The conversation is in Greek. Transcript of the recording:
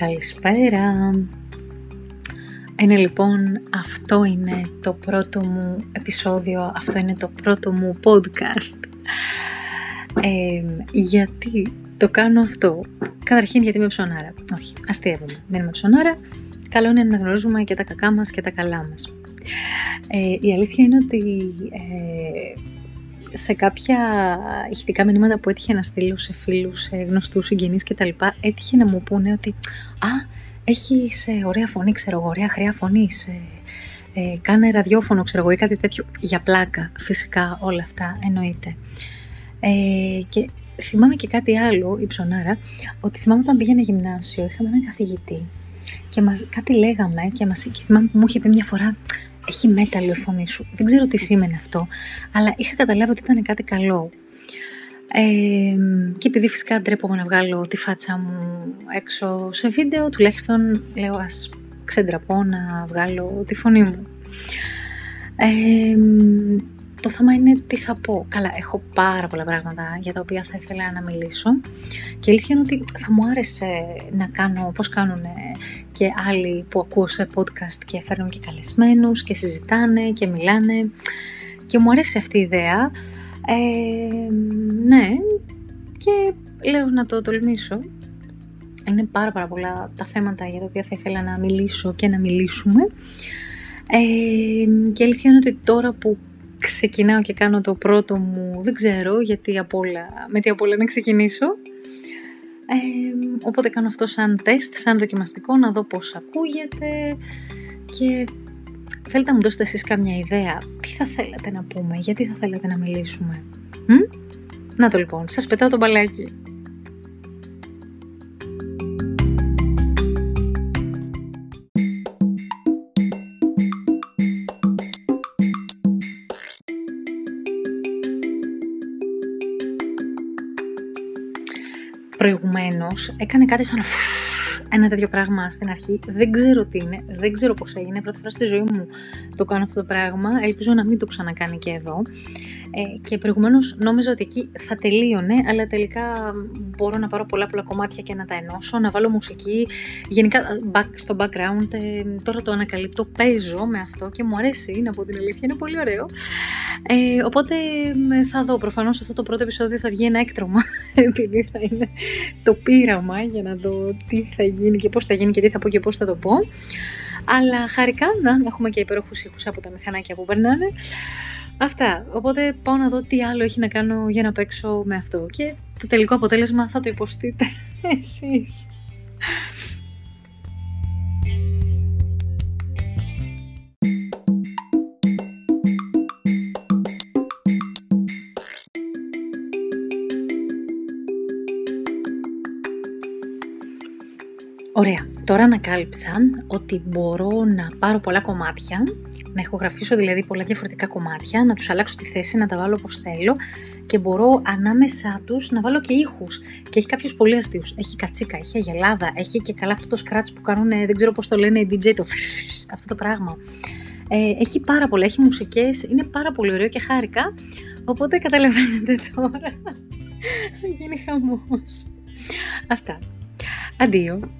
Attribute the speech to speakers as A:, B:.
A: Καλησπέρα. Είναι λοιπόν, αυτό είναι το πρώτο μου επεισόδιο, αυτό είναι το πρώτο μου podcast. γιατί το κάνω αυτό; Καταρχήν γιατί είμαι ψωνάρα. Όχι, αστείευομαι. Δεν είμαι ψωνάρα. Καλό είναι να γνωρίζουμε και τα κακά μας και τα καλά μας. Ε, η αλήθεια είναι ότι ε, σε κάποια ηχητικά μηνύματα που έτυχε να στείλω σε φίλους, σε γνωστούς συγγενείς κτλ. έτυχε να μου πούνε ότι «Α, έχεις ε, ωραία φωνή, ξέρω εγώ, ωραία χρειά φωνή, ε, ε, κάνε ραδιόφωνο, ξέρω εγώ, ή κάτι τέτοιο». Για πλάκα, φυσικά όλα αυτά, εννοείται. Ε, και θυμάμαι και κάτι άλλο, η ψωνάρα, ότι θυμάμαι όταν πήγαινε γυμνάσιο, είχαμε έναν καθηγητή και μας, κάτι λέγαμε και, μας, και θυμάμαι που μου είχε πει μια φορά έχει μέταλλο η φωνή σου. Δεν ξέρω τι σήμαινε αυτό, αλλά είχα καταλάβει ότι ήταν κάτι καλό. Ε, και επειδή φυσικά ντρέπομαι να βγάλω τη φάτσα μου έξω σε βίντεο, τουλάχιστον λέω ας ξεντραπώ να βγάλω τη φωνή μου. Ε, το θέμα είναι τι θα πω. Καλά, έχω πάρα πολλά πράγματα για τα οποία θα ήθελα να μιλήσω και η αλήθεια είναι ότι θα μου άρεσε να κάνω όπως κάνουν και άλλοι που ακούω σε podcast και φέρνουν και καλεσμένους και συζητάνε και μιλάνε και μου αρέσει αυτή η ιδέα. Ε, ναι, και λέω να το τολμήσω. Είναι πάρα πάρα πολλά τα θέματα για τα οποία θα ήθελα να μιλήσω και να μιλήσουμε. Ε, και αλήθεια είναι ότι τώρα που ξεκινάω και κάνω το πρώτο μου, δεν ξέρω γιατί απ όλα, με τι απ' όλα να ξεκινήσω. Ε, οπότε κάνω αυτό σαν τεστ, σαν δοκιμαστικό, να δω πώς ακούγεται και θέλετε να μου δώσετε εσείς κάμια ιδέα. Τι θα θέλατε να πούμε, γιατί θα θέλατε να μιλήσουμε. Μ; Να το λοιπόν, σας πετάω το μπαλάκι. Προηγουμένως έκανε κάτι σαν ένα τέτοιο πράγμα στην αρχή. Δεν ξέρω τι είναι, δεν ξέρω πώς έγινε. Πρώτη φορά στη ζωή μου το κάνω αυτό το πράγμα. Ελπίζω να μην το ξανακάνει και εδώ. Ε, και προηγουμένως νόμιζα ότι εκεί θα τελείωνε, αλλά τελικά μπορώ να πάρω πολλά πολλά κομμάτια και να τα ενώσω, να βάλω μουσική. Γενικά back, στο background, ε, τώρα το ανακαλύπτω, παίζω με αυτό και μου αρέσει, να πω την αλήθεια, είναι πολύ ωραίο. Ε, οπότε θα δω, προφανώς αυτό το πρώτο επεισόδιο θα βγει ένα έκτρωμα, επειδή θα είναι το πείραμα για να δω τι θα γίνει και πώς θα γίνει και τι θα πω και πώς θα το πω. Αλλά χαρικά να έχουμε και υπέροχους ήχους από τα μηχανάκια που περνάνε. Αυτά. Οπότε πάω να δω τι άλλο έχει να κάνω για να παίξω με αυτό. Και το τελικό αποτέλεσμα θα το υποστείτε εσείς. Ωραία, τώρα ανακάλυψα ότι μπορώ να πάρω πολλά κομμάτια, να ηχογραφήσω δηλαδή πολλά διαφορετικά κομμάτια, να τους αλλάξω τη θέση, να τα βάλω όπως θέλω και μπορώ ανάμεσά τους να βάλω και ήχους. Και έχει κάποιους πολύ αστείους. Έχει κατσίκα, έχει αγελάδα, έχει και καλά αυτό το scratch που κάνουν, δεν ξέρω πώς το λένε, οι DJ, το αυτό το πράγμα. Ε, έχει πάρα πολλά, έχει μουσικές, είναι πάρα πολύ ωραίο και χάρηκα. Οπότε καταλαβαίνετε τώρα, θα γίνει χαμός. Αυτά. Αντίο.